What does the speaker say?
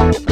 Bye.